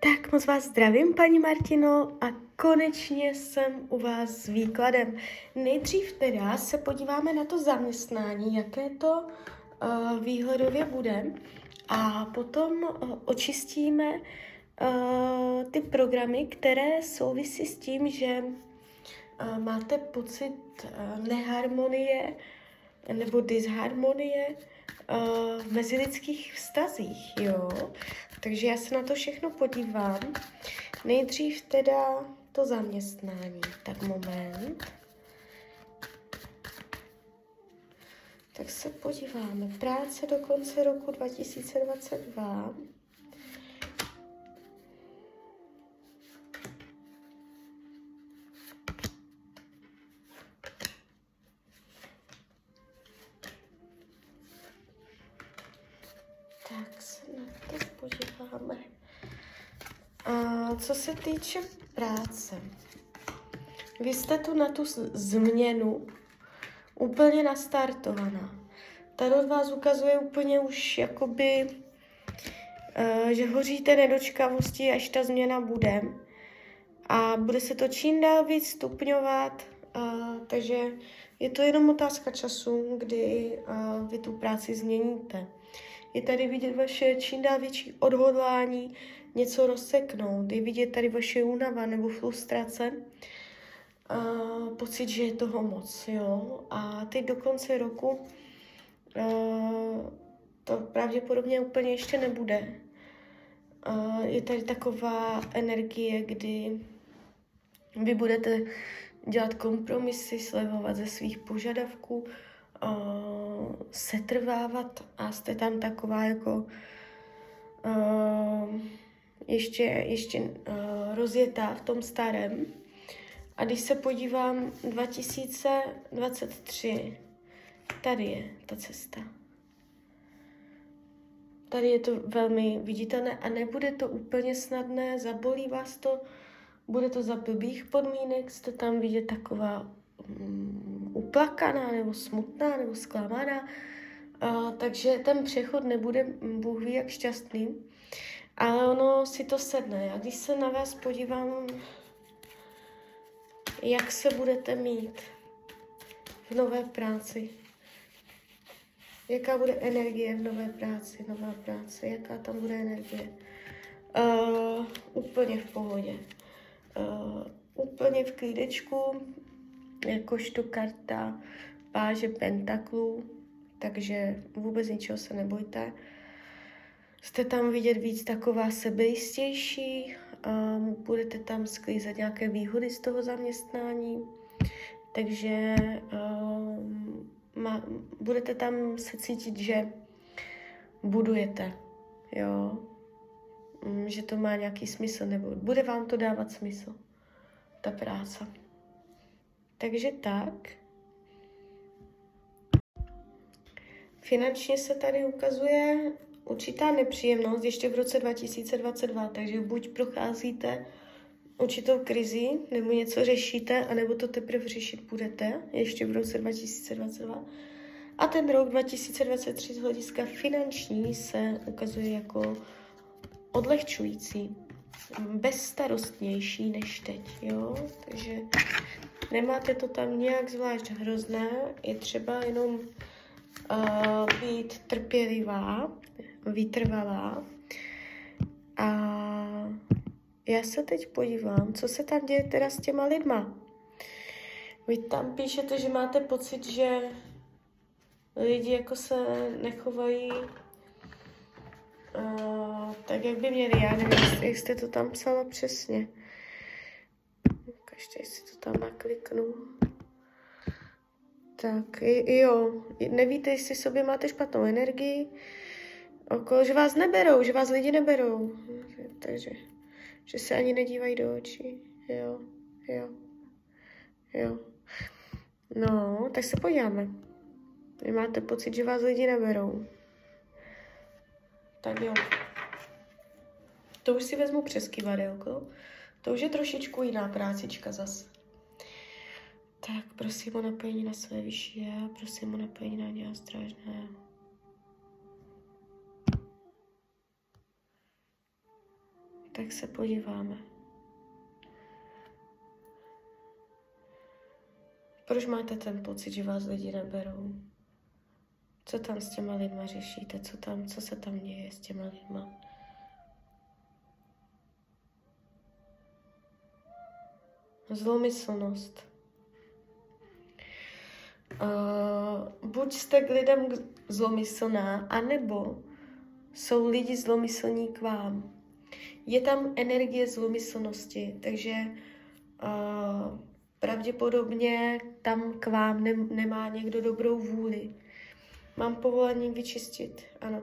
Tak moc vás zdravím, paní Martino, a konečně jsem u vás s výkladem. Nejdřív teda se podíváme na to zaměstnání, jaké to uh, výhledově bude, a potom uh, očistíme uh, ty programy, které souvisí s tím, že uh, máte pocit uh, neharmonie nebo disharmonie uh, v mezilidských vztazích, jo. Takže já se na to všechno podívám. Nejdřív teda to zaměstnání. Tak moment. Tak se podíváme. Práce do konce roku 2022. co se týče práce, vy jste tu na tu změnu úplně nastartovaná. Tady od vás ukazuje úplně už jakoby, uh, že hoříte nedočkavostí, až ta změna bude. A bude se to čím dál víc stupňovat, takže je to jenom otázka času, kdy vy tu práci změníte. Je tady vidět vaše čím dál větší odhodlání něco rozseknout. Je vidět tady vaše únava nebo frustrace. Uh, pocit, že je toho moc, jo. A teď do konce roku to pravděpodobně úplně ještě nebude. Uh, je tady taková energie, kdy vy budete dělat kompromisy, slevovat ze svých požadavků, uh, setrvávat a jste tam taková jako ještě, ještě uh, rozjetá v tom starém. A když se podívám 2023, tady je ta cesta. Tady je to velmi viditelné a nebude to úplně snadné, zabolí vás to, bude to za blbých podmínek, jste tam vidět taková um, uplakaná nebo smutná nebo zklamaná, uh, takže ten přechod nebude Bůh ví jak šťastný, ale ono si to sedne. Já když se na vás podívám, jak se budete mít v nové práci, jaká bude energie v nové práci, nová práce, jaká tam bude energie. Uh, úplně v pohodě. Uh, úplně v klídečku, jakožto karta páže pentaklů, takže vůbec ničeho se nebojte. Jste tam vidět víc taková sebejistější, a budete tam sklízet nějaké výhody z toho zaměstnání, takže um, ma, budete tam se cítit, že budujete, jo, mm, že to má nějaký smysl, nebo bude vám to dávat smysl, ta práce. Takže tak. Finančně se tady ukazuje určitá nepříjemnost ještě v roce 2022, takže buď procházíte určitou krizi, nebo něco řešíte, anebo to teprve řešit budete ještě v roce 2022. A ten rok 2023 z hlediska finanční se ukazuje jako odlehčující, bezstarostnější než teď, jo? Takže nemáte to tam nějak zvlášť hrozné, je třeba jenom uh, být trpělivá, vytrvalá. A já se teď podívám, co se tam děje teda s těma lidma. Vy tam píšete, že máte pocit, že lidi jako se nechovají uh, tak, jak by měli. Já nevím, jestli jste to tam psala přesně. Ukažte, jestli to tam nakliknu. Tak, jo, nevíte, jestli sobě máte špatnou energii, okolo, že vás neberou, že vás lidi neberou. Takže, že se ani nedívají do očí. Jo, jo, jo. No, tak se podíváme. Vy máte pocit, že vás lidi neberou. Tak jo. To už si vezmu přes kivadelko. To už je trošičku jiná prácička zas. Tak prosím o napojení na své vyšší já, prosím o napojení na ně a Tak se podíváme. Proč máte ten pocit, že vás lidi neberou? Co tam s těma lidma řešíte? Co, tam, co se tam děje s těma lidma? Zlomyslnost. Uh, buď jste k lidem zlomyslná, anebo jsou lidi zlomyslní k vám. Je tam energie zlomyslnosti, takže uh, pravděpodobně tam k vám ne, nemá někdo dobrou vůli. Mám povolení vyčistit, ano.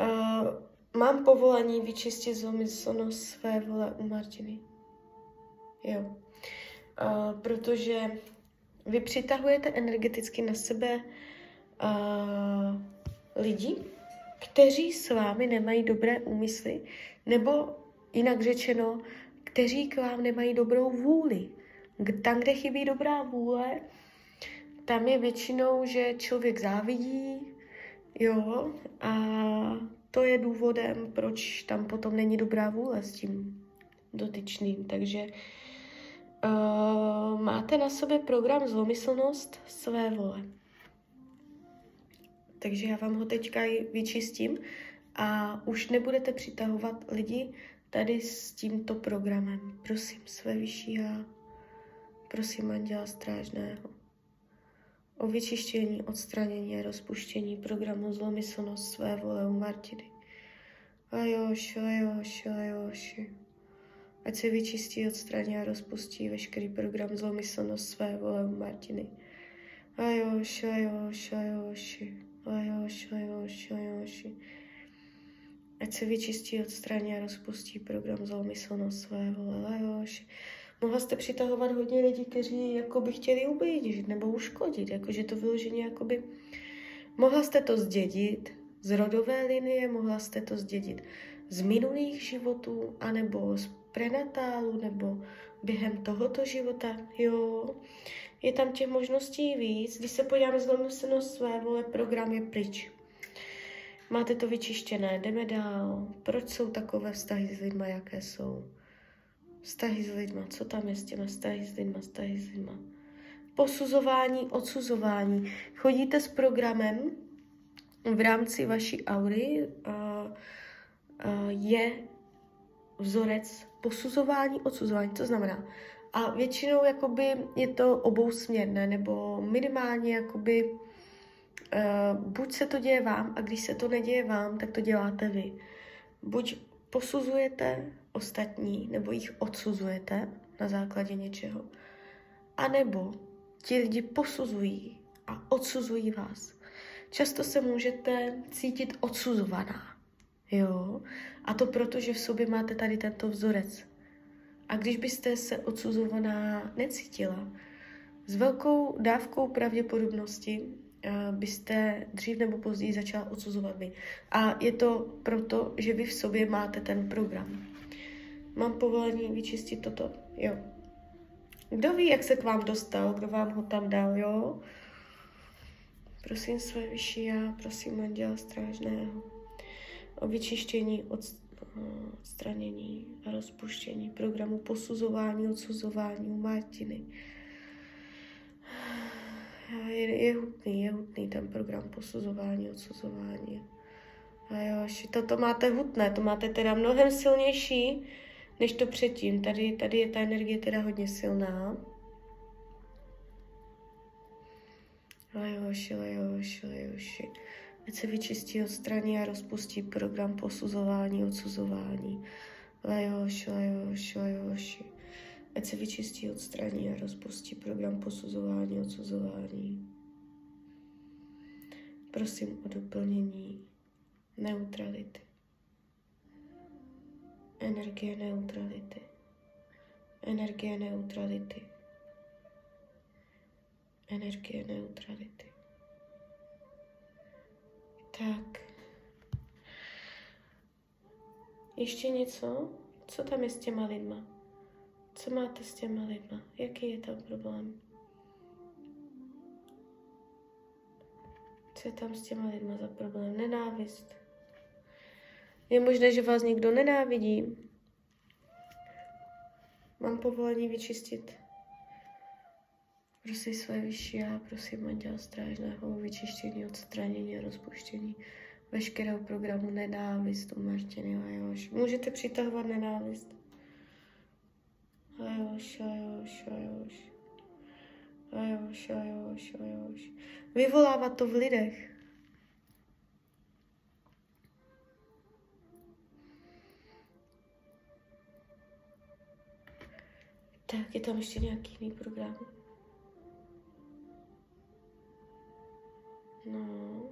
Uh, mám povolení vyčistit zlomyslnost své vole u Martiny. Jo. Uh, protože vy přitahujete energeticky na sebe uh, lidi, kteří s vámi nemají dobré úmysly, nebo jinak řečeno, kteří k vám nemají dobrou vůli. Tam, kde chybí dobrá vůle, tam je většinou, že člověk závidí, jo, a to je důvodem, proč tam potom není dobrá vůle s tím dotyčným. Takže uh, máte na sobě program zlomyslnost své vole. Takže já vám ho teďka vyčistím a už nebudete přitahovat lidi tady s tímto programem. Prosím, své vyšší já, prosím Anděla Strážného o vyčištění, odstranění a rozpuštění programu zlomyslnost své vole u Martiny. A jož, a jož, a jož. Ať se vyčistí, odstraní a rozpustí veškerý program zlomyslnost své vole u Martiny. A jož, a jož, a jož. A jož, a jož, a jož. Ať se vyčistí, odstraní a rozpustí program zlomyslnost své vole. A jož. Mohla jste přitahovat hodně lidí, kteří jako by chtěli ublížit nebo uškodit, jakože to vyloženě jakoby... Mohla jste to zdědit z rodové linie, mohla jste to zdědit z minulých životů, anebo z prenatálu, nebo během tohoto života, jo. Je tam těch možností víc. Když se podíváme zlomyslnost své vole, program je pryč. Máte to vyčištěné, jdeme dál. Proč jsou takové vztahy s lidmi, jaké jsou? Vztahy s lidma, co tam je s těma vztahy s lidma, vztahy s lidma. Posuzování, odsuzování. Chodíte s programem v rámci vaší aury, uh, uh, je vzorec posuzování, odsuzování, to znamená. A většinou jakoby je to obousměrné, nebo minimálně jakoby uh, buď se to děje vám a když se to neděje vám, tak to děláte vy. Buď posuzujete ostatní nebo jich odsuzujete na základě něčeho, a nebo ti lidi posuzují a odsuzují vás. Často se můžete cítit odsuzovaná, jo, a to proto, že v sobě máte tady tento vzorec. A když byste se odsuzovaná necítila, s velkou dávkou pravděpodobnosti byste dřív nebo později začala odsuzovat vy. A je to proto, že vy v sobě máte ten program. Mám povolení vyčistit toto? Jo. Kdo ví, jak se k vám dostal, kdo vám ho tam dal, jo? Prosím své vyšší já, prosím Anděla Strážného o vyčištění, odstranění a rozpuštění programu posuzování, odsuzování u Martiny je, je hutný, je hutný ten program posuzování, odsuzování. A jo, až toto máte hutné, to máte teda mnohem silnější, než to předtím. Tady, tady je ta energie teda hodně silná. Lajoši, lajoši, lajoši. Ať se vyčistí, odstraní a rozpustí program posuzování, odsuzování. Lajoši, lajoši, lajoši ať se vyčistí, odstraní a rozpustí program posuzování, odsuzování. Prosím o doplnění neutrality. Energie neutrality. Energie neutrality. Energie neutrality. Tak. Ještě něco? Co tam je s těma lidma? Co máte s těma lidma? Jaký je tam problém? Co je tam s těma lidma za problém? Nenávist. Je možné, že vás někdo nenávidí. Mám povolení vyčistit Prosím své vyšší já, prosím Anděla Strážného o vyčištění, odstranění a rozpuštění veškerého programu nenávist u Martiny Lajoš. Můžete přitahovat nenávist. Vyvolávat to v lidech. Tak, je tam ještě nějaký jiný program? No.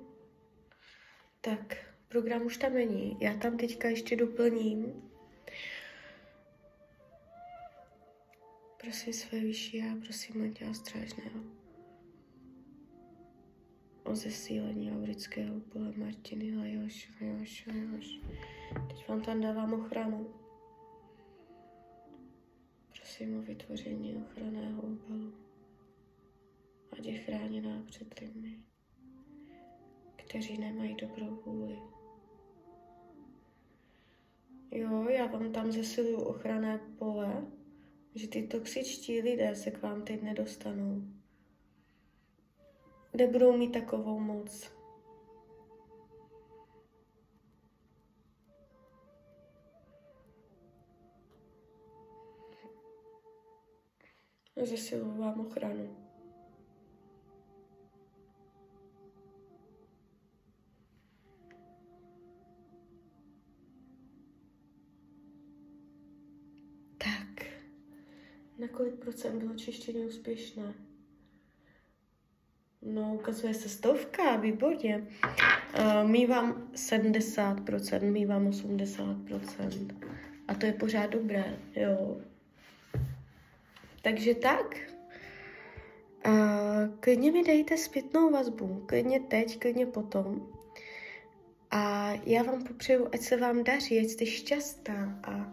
Tak, program už tam není. Já tam teďka ještě doplním. Prosím své vyšší já, prosím Anděla Strážného o zesílení aurického pole Martiny Lajoš, Lajoš, Lajoš. Teď vám tam dávám ochranu. Prosím o vytvoření ochranného obalu. Ať je chráněná před lidmi kteří nemají dobrou vůli. Jo, já vám tam zesiluju ochranné pole, že ty toxičtí lidé se k vám teď nedostanou. Nebudou mít takovou moc. Zesiluju vám ochranu. Na kolik procent bylo čištění úspěšné? No, ukazuje se stovka, výborně. Uh, mývám 70%, mývám 80%. A to je pořád dobré, jo. Takže tak. Uh, klidně mi dejte zpětnou vazbu, klidně teď, klidně potom. A já vám popřeju, ať se vám daří, ať jste šťastná a